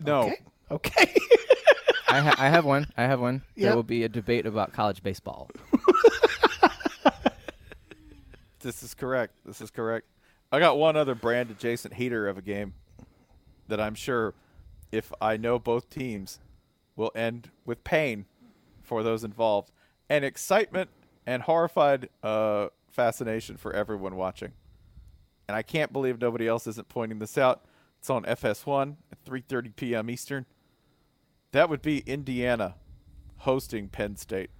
No. Okay. Okay. I, ha- I have one. I have one. <laughs> Yep. There will be a debate about college baseball. <laughs> This is correct. This is correct. I got one other brand adjacent heater of a game that I'm sure if I know both teams will end with pain for those involved and excitement and horrified uh, fascination for everyone watching. And I can't believe nobody else isn't pointing this out. It's on FS1 at 3:30 p.m. Eastern. That would be Indiana hosting Penn State.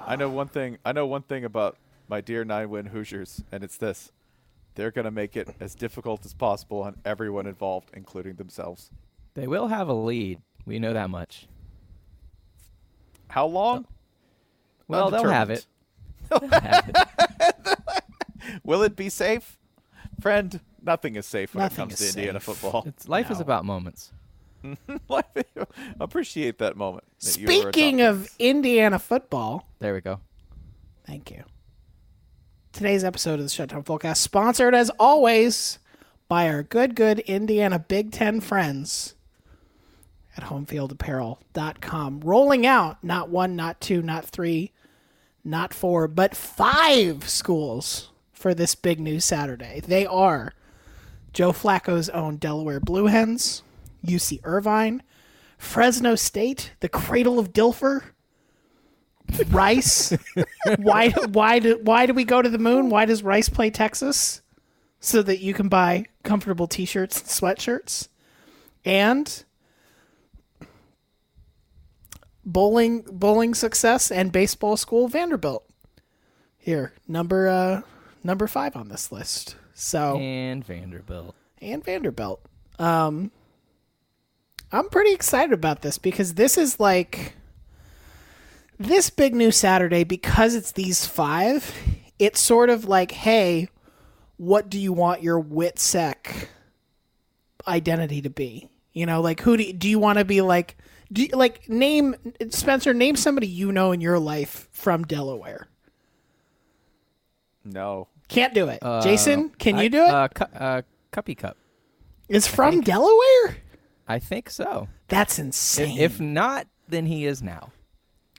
I know one thing. I know one thing about my dear nine-win Hoosiers, and it's this: they're going to make it as difficult as possible on everyone involved, including themselves. They will have a lead. We know that much. How long? Well, they'll have it. <laughs> They'll have it. Will it be safe, friend? Nothing is safe when Nothing it comes to is Indiana football. It's life is about moments. <laughs> Life- Appreciate that moment. that Speaking of Indiana football, There we go. thank you. Today's episode of the Shutdown Fullcast sponsored as always by our good, good Indiana Big Ten friends at homefieldapparel.com. Rolling out not one, not two, not three, not four, but five schools for this big news Saturday. They are Joe Flacco's own Delaware Blue Hens, UC Irvine, Fresno State, the cradle of Dilfer, Rice. why why do why do we go to the moon? Why does Rice play Texas? So that you can buy comfortable t-shirts and sweatshirts. And bowling bowling success and baseball school Vanderbilt. Here, number uh number 5 on this list. So And Vanderbilt. and Vanderbilt. Um, I'm pretty excited about this because this is like this big new Saturday because it's these five. It's sort of like, hey, what do you want your WITSEC identity to be? You know, like who do you, do you want to be like? Do you, like name Spencer? Name somebody you know in your life from Delaware. no. Can't do it. Jason, can I- you do it? Uh, cu- uh, Cuppy Cup. Is from Delaware? I think so. That's insane. If not, then he is now.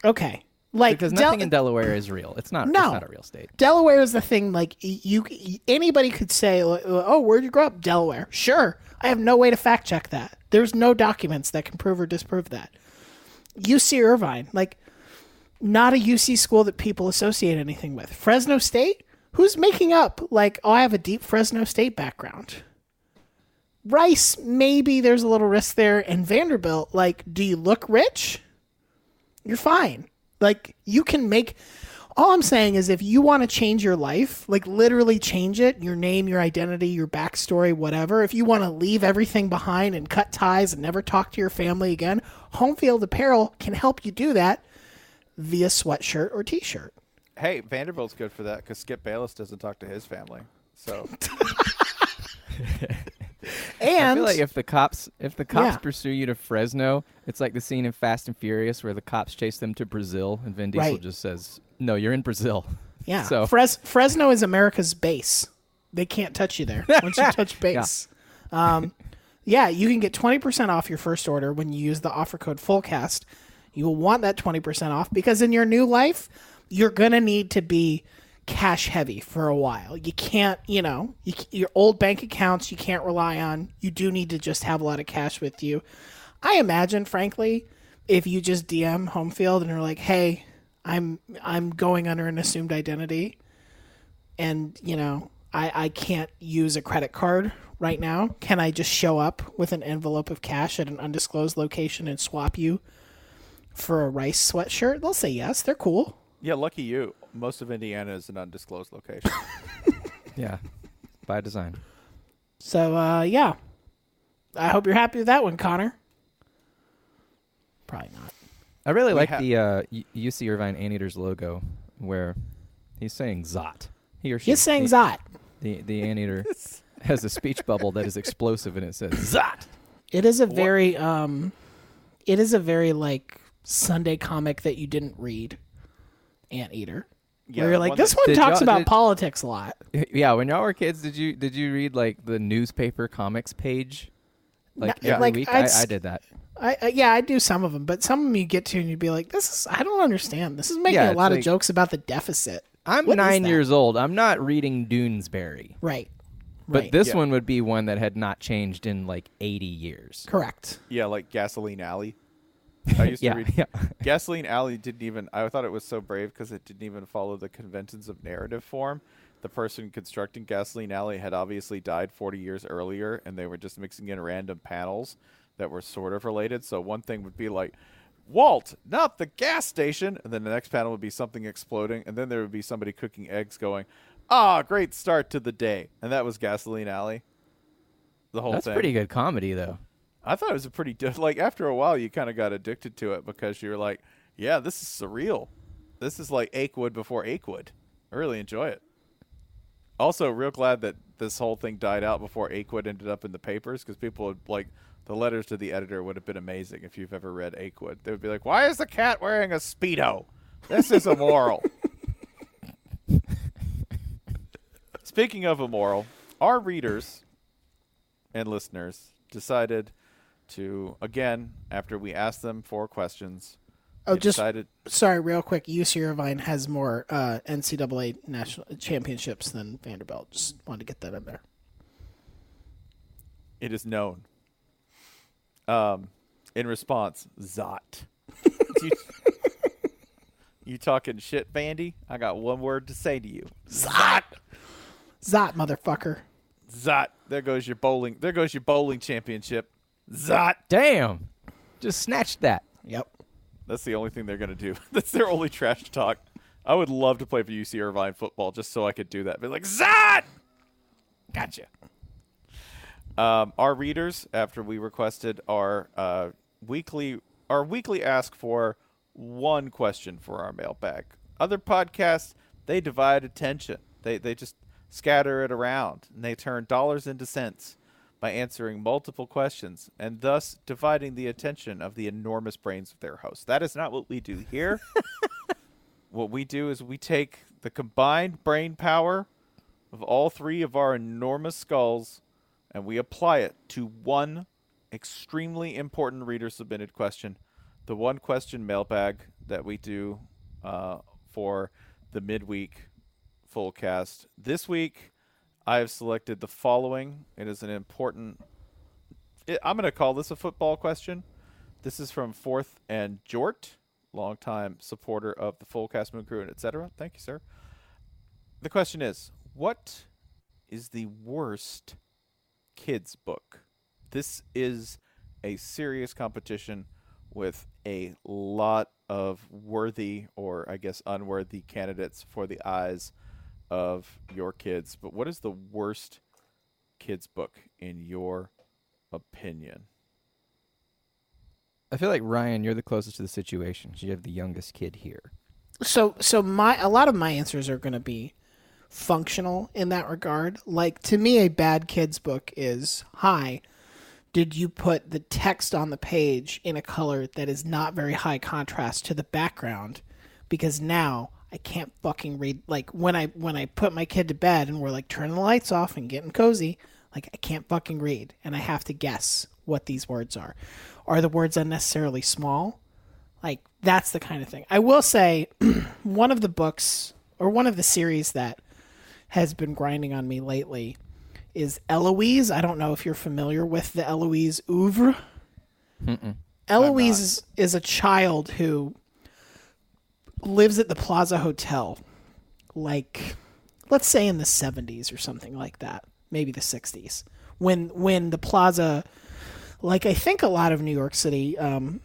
Okay, like Because Del- nothing in Delaware is real. It's not. No. It's not a real state. Delaware is the thing. Like you, anybody could say, uh, uh, "Oh, where'd you grow up?" Delaware. Sure, I have no way to fact check that. There's no documents that can prove or disprove that. UC Irvine, like, not a UC school that people associate anything with. Fresno State. Who's making up like, oh, I have a deep Fresno State background? Rice, maybe there's a little risk there. And Vanderbilt, like, do you look rich? You're fine. Like, you can make. All I'm saying is if you want to change your life, like literally change it, your name, your identity, your backstory, whatever, if you want to leave everything behind and cut ties and never talk to your family again, Home Field Apparel can help you do that via sweatshirt or t shirt. Hey, Vanderbilt's good for that because Skip Bayless doesn't talk to his family. So <laughs> I And feel like if the cops if the cops Yeah. pursue you to Fresno, it's like the scene in Fast and Furious where the cops chase them to Brazil and Vin Diesel Right. just says, "No, you're in Brazil." <laughs> yeah, So Fres- Fresno is America's base. They can't touch you there <laughs> once you touch base. Um, yeah, you can get 20% off your first order when you use the offer code FULLCAST. You will want that 20% off because in your new life, you're going to need to be cash heavy for a while. You can't, you know, you, your old bank accounts you can't rely on. You do need to just have a lot of cash with you. I imagine, frankly, if you just DM home field and are like, "Hey, I'm I'm going under an assumed identity, and you know, I I can't use a credit card right now. Can I just show up with an envelope of cash at an undisclosed location and swap you for a rice sweatshirt?" They'll say yes. They're cool. yeah, lucky you. Most of Indiana is an undisclosed location. <laughs> yeah, by design. So uh, yeah, I hope you're happy with that one, Connor. Probably not. I really like ha- the uh, UC Irvine Anteaters logo where he's saying "zot." He or she. He's saying the, Zot. The the <laughs> anteater has a speech bubble that is explosive and it says <laughs> "zot." It is a very um, it is a very like Sunday comic that you didn't read, Anteater. Yeah, where you're like, this one Did talks y'all- about did- politics a lot. <laughs> Yeah, when y'all were kids, did you did you read like the newspaper comics page? Like No, every like, week, I'd I, s- I did that. I, I yeah, I do some of them, but some of them you get to and you'd be like, this is I don't understand. This is making Yeah, a it's lot of like- jokes about the deficit. I'm What is nine that? years old. I'm not reading Doonesbury, Right. but Right. this Yeah. one would be one that had not changed in like 80 years. Correct. Yeah, like Gasoline Alley. I used Yeah, to read <laughs> yeah. Gasoline Alley didn't even I thought it was so brave because it didn't even follow the conventions of narrative form. The person constructing Gasoline Alley had obviously died 40 years earlier and they were just mixing in random panels that were sort of related. So one thing would be like Walt, not the gas station, and then the next panel would be something exploding and then there would be somebody cooking eggs going, "Ah, great start to the day." And that was Gasoline Alley. The whole That's thing. pretty good comedy though. I thought it was a pretty <laughs> like after a while you kind of got addicted to it because you're like, yeah, this is surreal. This is like Achewood before Achewood. I really enjoy it. Also, real glad that this whole thing died out before Achewood ended up in the papers because people would like the letters to the editor would have been amazing if you've ever read Achewood. They would be like, "Why is the cat wearing a speedo? This is immoral." <laughs> Speaking of immoral, our readers and listeners decided to again after we asked them four questions. Oh, just decided sorry, real quick. UC Irvine has more uh, NCAA national championships than Vanderbilt. Just wanted to get that in there. it is known. Um, in response, Zot. <laughs> you, you talking shit, Vandy? I got one word to say to you. Zot, Zot, motherfucker. Zot. There goes your bowling. There goes your bowling championship. Zot. Damn, just snatched that. Yep. That's the only thing they're gonna do. <laughs> That's their only trash talk. I would love to play for UC Irvine football just so I could do that. Be like, Zot! Gotcha. Um, our readers, after we requested our uh, weekly our weekly ask for one question for our mailbag. Other podcasts, they divide attention. They they just scatter it around and they turn dollars into cents by answering multiple questions and thus dividing the attention of the enormous brains of their host. That is not what we do here. <laughs> what we do is we take the combined brain power of all three of our enormous skulls and we apply it to one extremely important reader submitted question. The one question mailbag that we do uh, for the midweek full cast. This week, I have selected the following. It is an important. It, I'm going to call this a football question. This is from Fourth and Jort, longtime supporter of the full cast moon crew and etc. Thank you, sir. The question is, what is the worst kids book? This is a serious competition with a lot of worthy or I guess unworthy candidates for the eyes of your kids. But what is the worst kids book in your opinion? I feel like Ryan, you're the closest to the situation. 'cause You have the youngest kid here. So so my a lot of my answers are going to be functional in that regard. Like to me a bad kids book is hi did you put the text on the page in a color that is not very high contrast to the background because now I can't fucking read like when I when I put my kid to bed and we're like turning the lights off and getting cozy like I can't fucking read and I have to guess what these words are. Are the words unnecessarily small? Like that's the kind of thing. I will say <clears throat> one of the books or one of the series that has been grinding on me lately is Eloise. I don't know if you're familiar with the Eloise oeuvre. Eloise is, is a child who lives at the Plaza Hotel, like let's say in the 70s or something like that, maybe the 60s, when when the Plaza, like I think a lot of New York City um,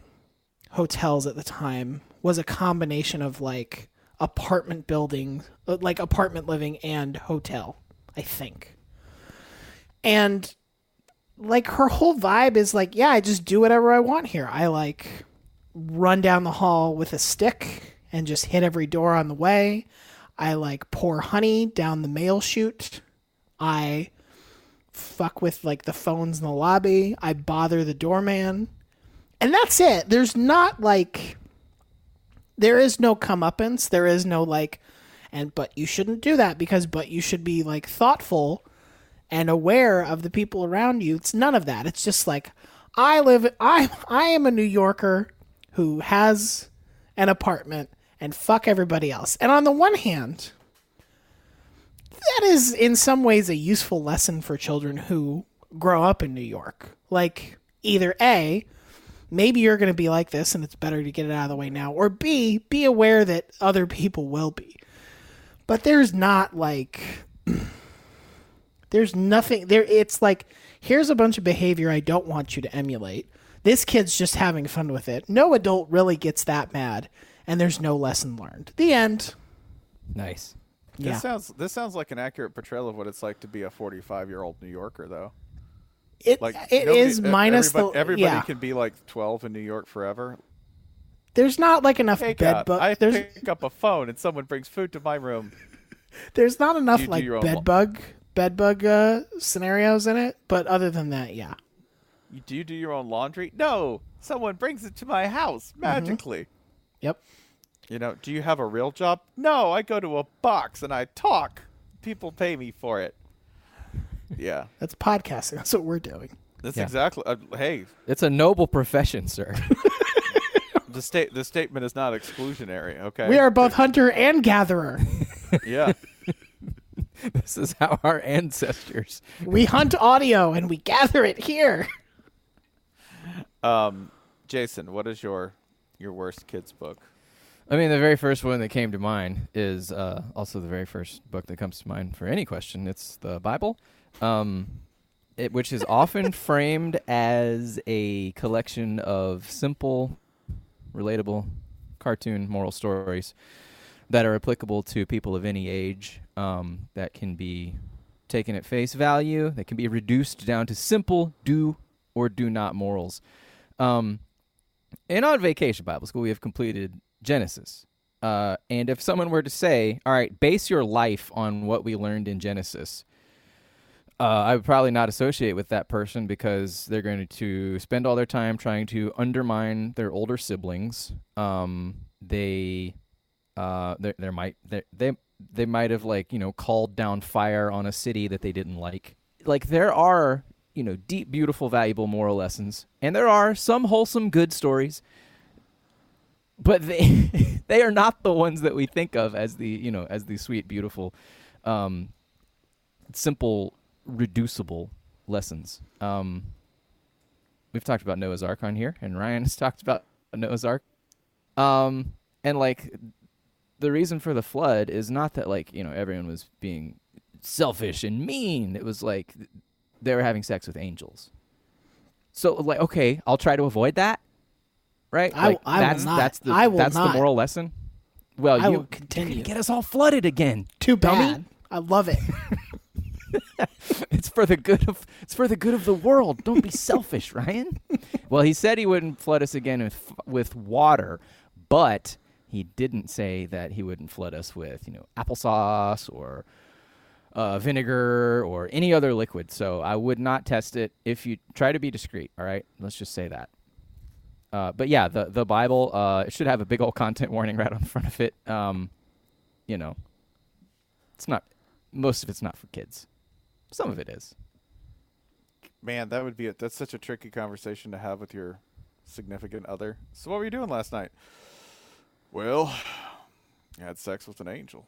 hotels at the time was a combination of like apartment building, uh, like apartment living and hotel. I think, and like her whole vibe is like, yeah, I just do whatever I want here. I like run down the hall with a stick and just hit every door on the way. I like pour honey down the mail chute. I fuck with like the phones in the lobby. I bother the doorman. And that's it. There's not like there is no comeuppance. There is no like, and but you shouldn't do that because but you should be like thoughtful and aware of the people around you. It's none of that. It's just like I live. I I am a New Yorker who has an apartment and fuck everybody else. And on the one hand, that is in some ways a useful lesson for children who grow up in New York. Like either A, maybe you're going to be like this and it's better to get it out of the way now, or B, be aware that other people will be. But there's not like <clears throat> there's nothing there it's like here's a bunch of behavior I don't want you to emulate. This kid's just having fun with it. No adult really gets that mad and there's no lesson learned. The end. Nice. This Yeah. sounds this sounds like an accurate portrayal of what it's like to be a 45 year old New Yorker, though. It Like it nobody- is minus everybody, the everybody yeah. can be like 12 in New York forever. There's not like enough Take bed out. bug. I There's pick up a phone and someone brings food to my room. <laughs> there's not enough You do like your own bed lo- bug bed bug uh, scenarios in it. But other than that, yeah. You, do you do your own laundry? No, someone brings it to my house Mm-hmm. Magically. Yep. You know, do you have a real job? No, I go to a box and I talk. People pay me for it. Yeah, <laughs> That's podcasting. That's what we're doing. that's Yeah. exactly. Uh, hey, It's a noble profession, sir. <laughs> the state the statement is not exclusionary. Okay, We are both hunter and gatherer. <laughs> Yeah, this is how our ancestors. we hunt audio and we gather it here. um, Jason, what is your your worst kids book? I mean, the very first one that came to mind is uh, also the very first book that comes to mind for any question. It's the Bible, um, it, which is often <laughs> framed as a collection of simple, relatable, cartoon moral stories that are applicable to people of any age. Um, that can be taken at face value. That can be reduced down to simple do or do not morals. Um, and on Vacation Bible School, we have completed Genesis. Uh, and if someone were to say, all right, base your life on what we learned in Genesis, uh, I would probably not associate with that person because they're going to spend all their time trying to undermine their older siblings. Um, they, uh, there, might, they, they, they might have like you know called down fire on a city that they didn't like. Like there are you know deep, beautiful, valuable moral lessons, and there are some wholesome, good stories but they <laughs> they are not the ones that we think of as the you know as the sweet beautiful um simple reducible lessons. Um we've talked about noah's ark on here and ryan <laughs> has talked about noah's ark. Um and like the reason for the flood is not that like you know everyone was being selfish and mean. It was like they were having sex with angels so like okay i'll try to avoid that right? I- like, I will that's not. that's the I will that's not. the moral lesson. Well, I you will continue. get us all flooded again. Too dummy. bad. I love it. <laughs> It's for the good of it's for the good of the world. Don't be <laughs> selfish, Ryan. Well, he said he wouldn't flood us again with with water, but he didn't say that he wouldn't flood us with you know applesauce or uh, vinegar or any other liquid. So I would not test it if you try to be discreet. All right, let's just say that. Uh, but yeah, the the Bible uh, it should have a big old <laughs> content warning right on the front of it. Um, you know, it's not most of it's not for kids. Some of it is. Man, that would be a, that's such a tricky conversation to have with your significant other. So what were you doing last night? Well, I had sex with an angel.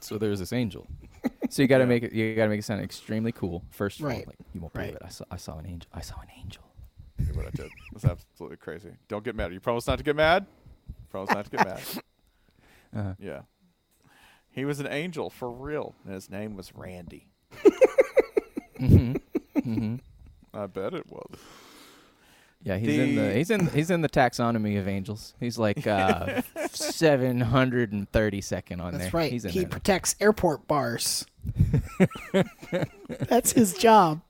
So there's this angel. <laughs> So you got to make it. You got to make it sound extremely cool. First of all, Right. like you won't believe Right. it. I saw. I saw an angel. I saw an angel. Yeah, what I did was absolutely crazy. Don't get mad. You promise not to get mad? Promise not to get mad. <laughs> Uh-huh. Yeah. He was an angel for real, and his name was Randy. <laughs> hmm I bet it was. Yeah, he's in the The- he's in he's in the taxonomy of angels. He's like uh, <laughs> seven hundred and thirty second on there. That's right. He's in He there. protects airport bars. <laughs> That's his job.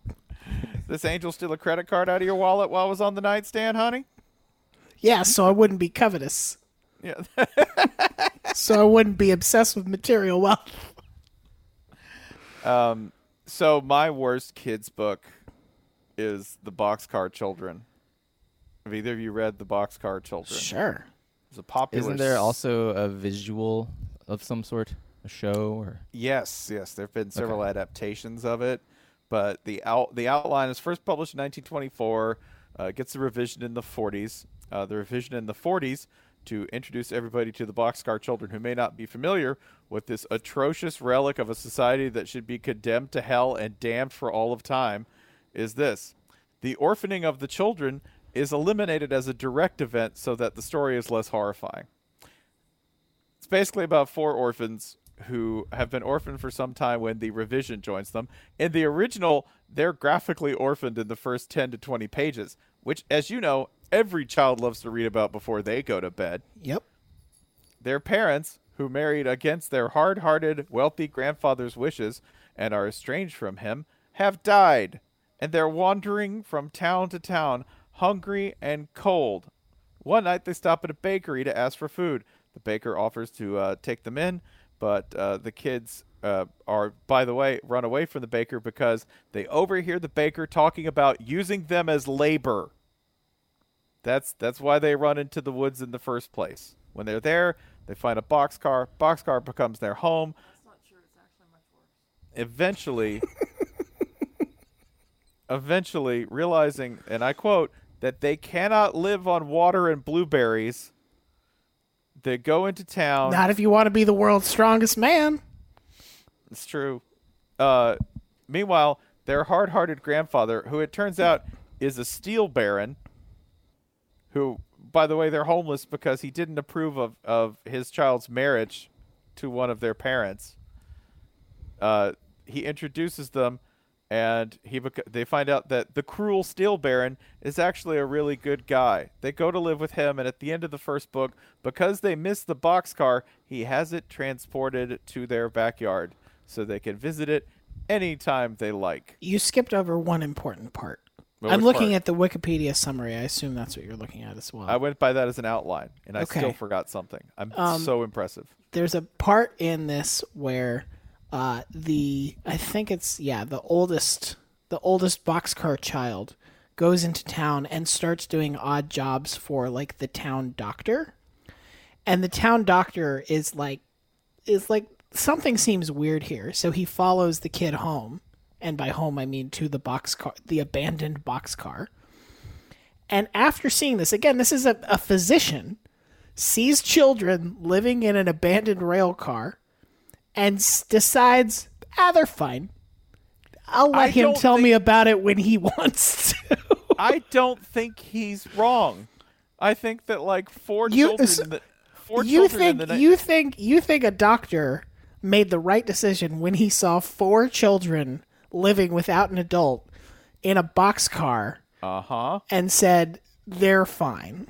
This angel steal a credit card out of your wallet while it was on the nightstand, honey? Yeah, so I wouldn't be covetous. Yeah. So I wouldn't be obsessed with material wealth. Um, so my worst kids book is the Boxcar Children. Have either of you read the Boxcar Children? Sure. was a popular. Isn't there also a visual of some sort, a show or? Yes, yes. There have been several adaptations of it, but the out the outline is first published in 1924. Uh, gets a revision in the 40s. Uh, the revision in the 40s to introduce everybody to the boxcar children who may not be familiar with this atrocious relic of a society that should be condemned to hell and damned for all of time. Is this the orphaning of the children is eliminated as a direct event so that the story is less horrifying. It's basically about four orphans who have been orphaned for some time when the revision joins them. In the original, they're graphically orphaned in the first 10 to 20 pages, which, as you know, every child loves to read about before they go to bed. Yep. Their parents, who married against their hard hearted, wealthy grandfather's wishes and are estranged from him, have died, and they're wandering from town to town, hungry and cold. One night they stop at a bakery to ask for food. The baker offers to uh, take them in, but uh, the kids uh, are, by the way, run away from the baker because they overhear the baker talking about using them as labor. That's that's why they run into the woods in the first place. When they're there, they find a boxcar. Boxcar becomes their home. Eventually, <laughs> eventually realizing, and I quote, that they cannot live on water and blueberries. They go into town. Not if you want to be the world's strongest man. It's true. Uh, meanwhile, their hard-hearted grandfather, who it turns out is a steel baron, who, by the way, they're homeless because he didn't approve of, of his child's marriage to one of their parents. Uh, he introduces them, and he bec- they find out that the cruel steel baron is actually a really good guy. They go to live with him, and at the end of the first book, because they miss the boxcar, he has it transported to their backyard so they can visit it anytime they like. You skipped over one important part. I'm looking part? at the Wikipedia summary. I assume that's what you're looking at as well. I went by that as an outline, and I Okay. still forgot something. I'm Um, so impressive. There's a part in this where uh, the I think it's yeah the oldest the oldest boxcar child goes into town and starts doing odd jobs for like the town doctor, and the town doctor is like is like something seems weird here, so he follows the kid home, and by home I mean to the boxcar, the abandoned boxcar. And after seeing this, again, this is a, a physician sees children living in an abandoned rail car and s- decides, ah, they're fine. I'll let I him don't tell think- me about it when he <laughs> wants to. I don't think he's wrong. I think that like four You- children, in the, four you children think in the ni- you think you think a doctor made the right decision when he saw four children living without an adult in a boxcar Uh huh. and said they're fine.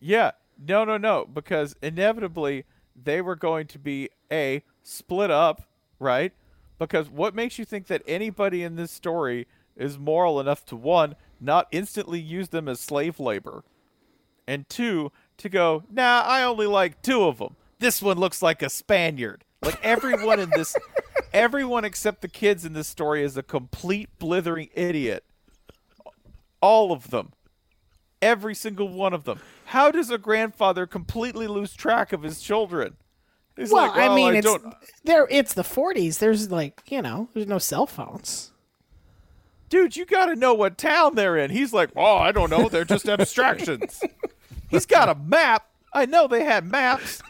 Yeah. No, no, no. Because inevitably they were going to be a split up, right? Because what makes you think that anybody in this story is moral enough to one, not instantly use them as slave labor, and two, to go, nah, I only like two of them. This one looks like a Spaniard. Like everyone in this, <laughs> everyone except the kids in this story is a complete blithering idiot. All of them. Every single one of them. How does a grandfather completely lose track of his children? He's well, like, I "Oh, mean, it's don't-" there. It's the '40s. There's like you know, there's no cell phones. dude, you got to know what town they're in. He's like, oh, I don't know. They're just <laughs> abstractions. He's got a map. I know they had maps.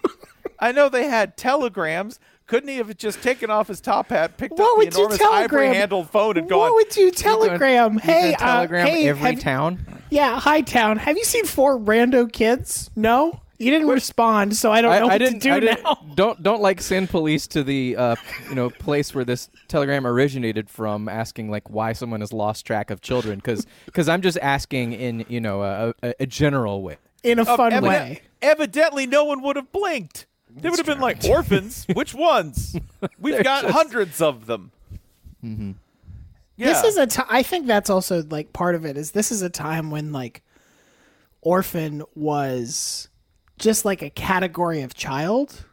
I know they had telegrams. Couldn't he have just taken off his top hat, picked What up would the you enormous telegram? ivory-handled phone, and gone? What would you telegram? You hey, gonna telegram uh, hey, every town. Yeah, hi town. Have you seen four rando kids? No, you didn't respond, so I don't know what didn't. to do I now. <laughs> Don't don't like send police to the uh, you know place where this telegram originated from, asking like why someone has lost track of children. Because I'm just asking in you know a, a, a general way. In a Uh, fun evident- way. Evidently, no one would have blinked. They would have been like orphans. Which ones? <laughs> We've got hundreds of them. Mm-hmm. Yeah. This is a ti I think that's also like part of it. Is this is a time when like orphan was just like a category of child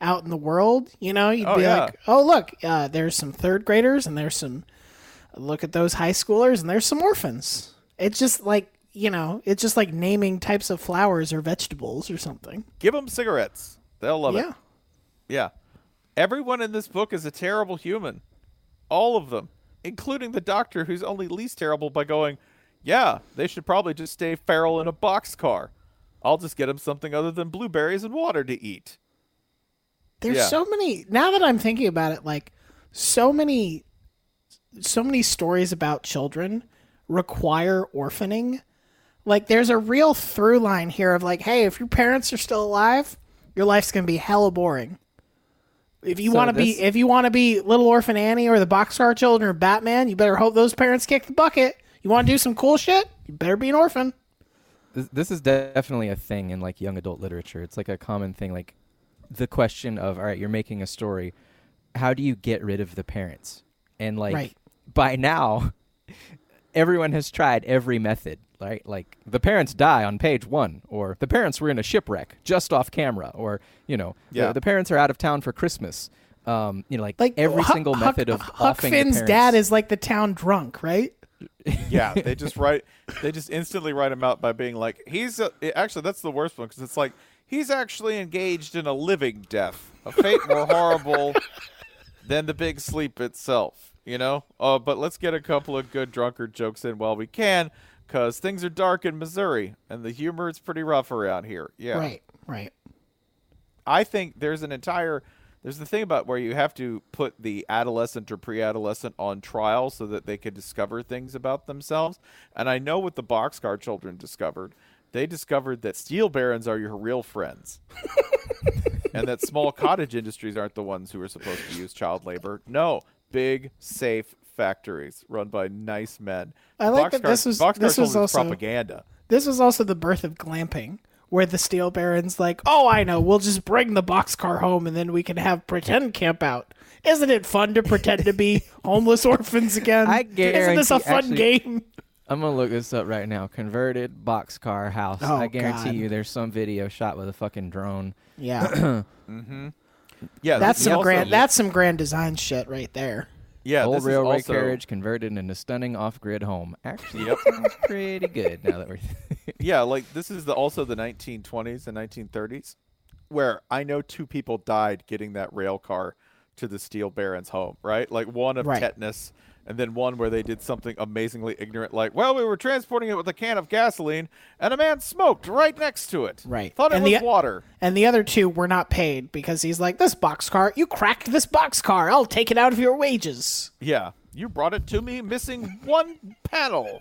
out in the world. You know, you'd Oh, be yeah. like, oh look, uh, there's some third graders and there's some look at those high schoolers and there's some orphans. It's just like you know, it's just like naming types of flowers or vegetables or something. Give them cigarettes. They'll love yeah. it. Yeah. Everyone in this book is a terrible human. All of them, including the doctor who's only least terrible by going, "Yeah, they should probably just stay feral in a boxcar. I'll just get them something other than blueberries and water to eat." There's Yeah. so many now that I'm thinking about it, like so many so many stories about children require orphaning. Like there's a real through line here of like, hey, if your parents are still alive, your life's gonna be hella boring. If you So want to be, if you want to be Little Orphan Annie or the Boxcar Children or Batman, you better hope those parents kick the bucket. You want to do some cool shit? You better be an orphan. This, this is definitely a thing in like young adult literature. It's like a common thing. Like the question of, all right, you're making a story. How do you get rid of the parents? And like Right. by now, <laughs> everyone has tried every method. Right, like the parents die on page one, or the parents were in a shipwreck just off camera, or you know, Yeah. the, the parents are out of town for Christmas. Um, you know, like, Like every Huck- single Huck- method of Huck offing Finn's parents. dad is like the town drunk, right? <laughs> Yeah, they just write. They just instantly write him out by being like, "He's a, actually that's the worst one because it's like he's actually engaged in a living death, a fate more horrible than the big sleep itself." You know. Uh, but let's get a couple of good drunkard jokes in while we can, because things are dark in Missouri and the humor is pretty rough around here. Yeah. Right, right. I think there's an entire there's the thing about where you have to put the adolescent or pre-adolescent on trial so that they can discover things about themselves. And I know what the boxcar children discovered. They discovered that steel barons are your real friends. <laughs> and that small cottage industries aren't the ones who are supposed to use child labor. No, big safe factories run by nice men. I like that this was- Boxcar this was also- propaganda. This was also the birth of glamping, where the steel baron's like, "Oh, I know. We'll just bring the boxcar home, and then we can have pretend camp out. Isn't it fun to pretend to be <laughs> homeless orphans again? I guarantee. Isn't this a fun actually- game? I'm gonna look this up right now. Converted boxcar house. Oh, I guarantee God. you, there's some video shot with a fucking drone. Yeah, <coughs> mm-hmm. Yeah, that's some also- grand. That's some grand design shit right there. Yeah, Old this is railway also- carriage converted into stunning off-grid home. Actually, Yep. sounds pretty good now that we're. <laughs> yeah, like this is the also the 1920s and 1930s, where I know two people died getting that rail car to the steel baron's home. Right, like one of Right. tetanus, and then one where they did something amazingly ignorant, like, well, we were transporting it with a can of gasoline, and a man smoked right next to it. Right. thought it And was the- water. And the other two were not paid because he's like, "This boxcar, you cracked this boxcar. I'll take it out of your wages." Yeah, you brought it to me missing one panel.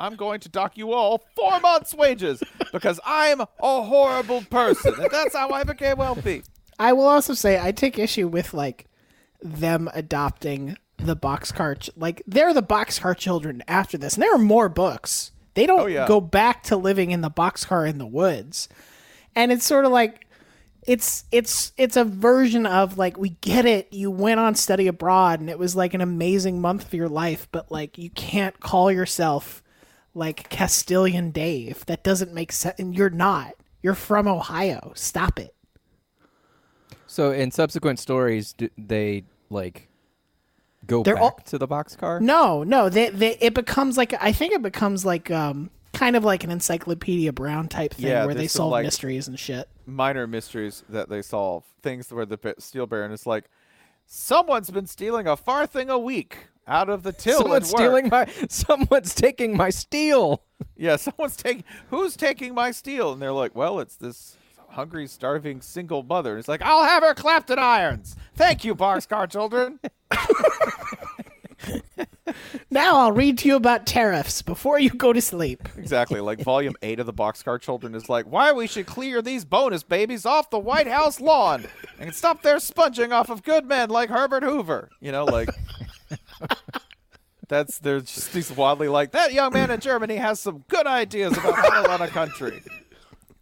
I'm going to dock you all four months' wages because I'm a horrible person, and that's how I became wealthy. I will also say I take issue with like them adopting the boxcar ch- like they're the boxcar children after this. And there are more books. They don't Oh, yeah. go back to living in the boxcar in the woods. And it's sort of like it's it's it's a version of like we get it you went on study abroad and it was like an amazing month of your life but like you can't call yourself like Castilian Dave that doesn't make sense and you're not you're from Ohio stop it so in subsequent stories, do they like go They're back all- to the boxcar? No, no, they, they it becomes like I think it becomes like um kind of like an Encyclopedia Brown type thing Yeah, where they solve like- mysteries and shit. Minor mysteries that they solve, things where the steel baron is like, someone's been stealing a farthing a week out of the till. Someone's stealing my. Someone's taking my steel. Yeah, <laughs> someone's taking. Who's taking my steel? And they're like, well, it's this hungry, starving single mother. And it's like, I'll have her clapped in irons. Thank you, boxcar <laughs> children. Now I'll read to you about tariffs before you go to sleep. Exactly. Like volume <laughs> eight of the Boxcar Children is like, why we should clear these bonus babies off the White House lawn and stop their sponging off of good men like Herbert Hoover. You know, like that's there's just these wildly like that young man in Germany has some good ideas about how to run a country.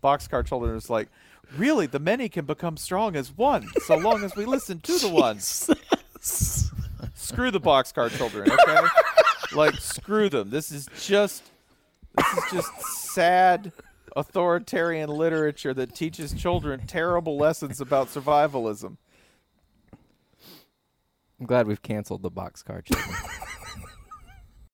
Boxcar Children is like, really, the many can become strong as one, so long as we listen to the ones. Screw the Boxcar Children, okay? like screw them. This is just this is just sad authoritarian literature that teaches children terrible lessons about survivalism. I'm glad we've canceled the boxcar children.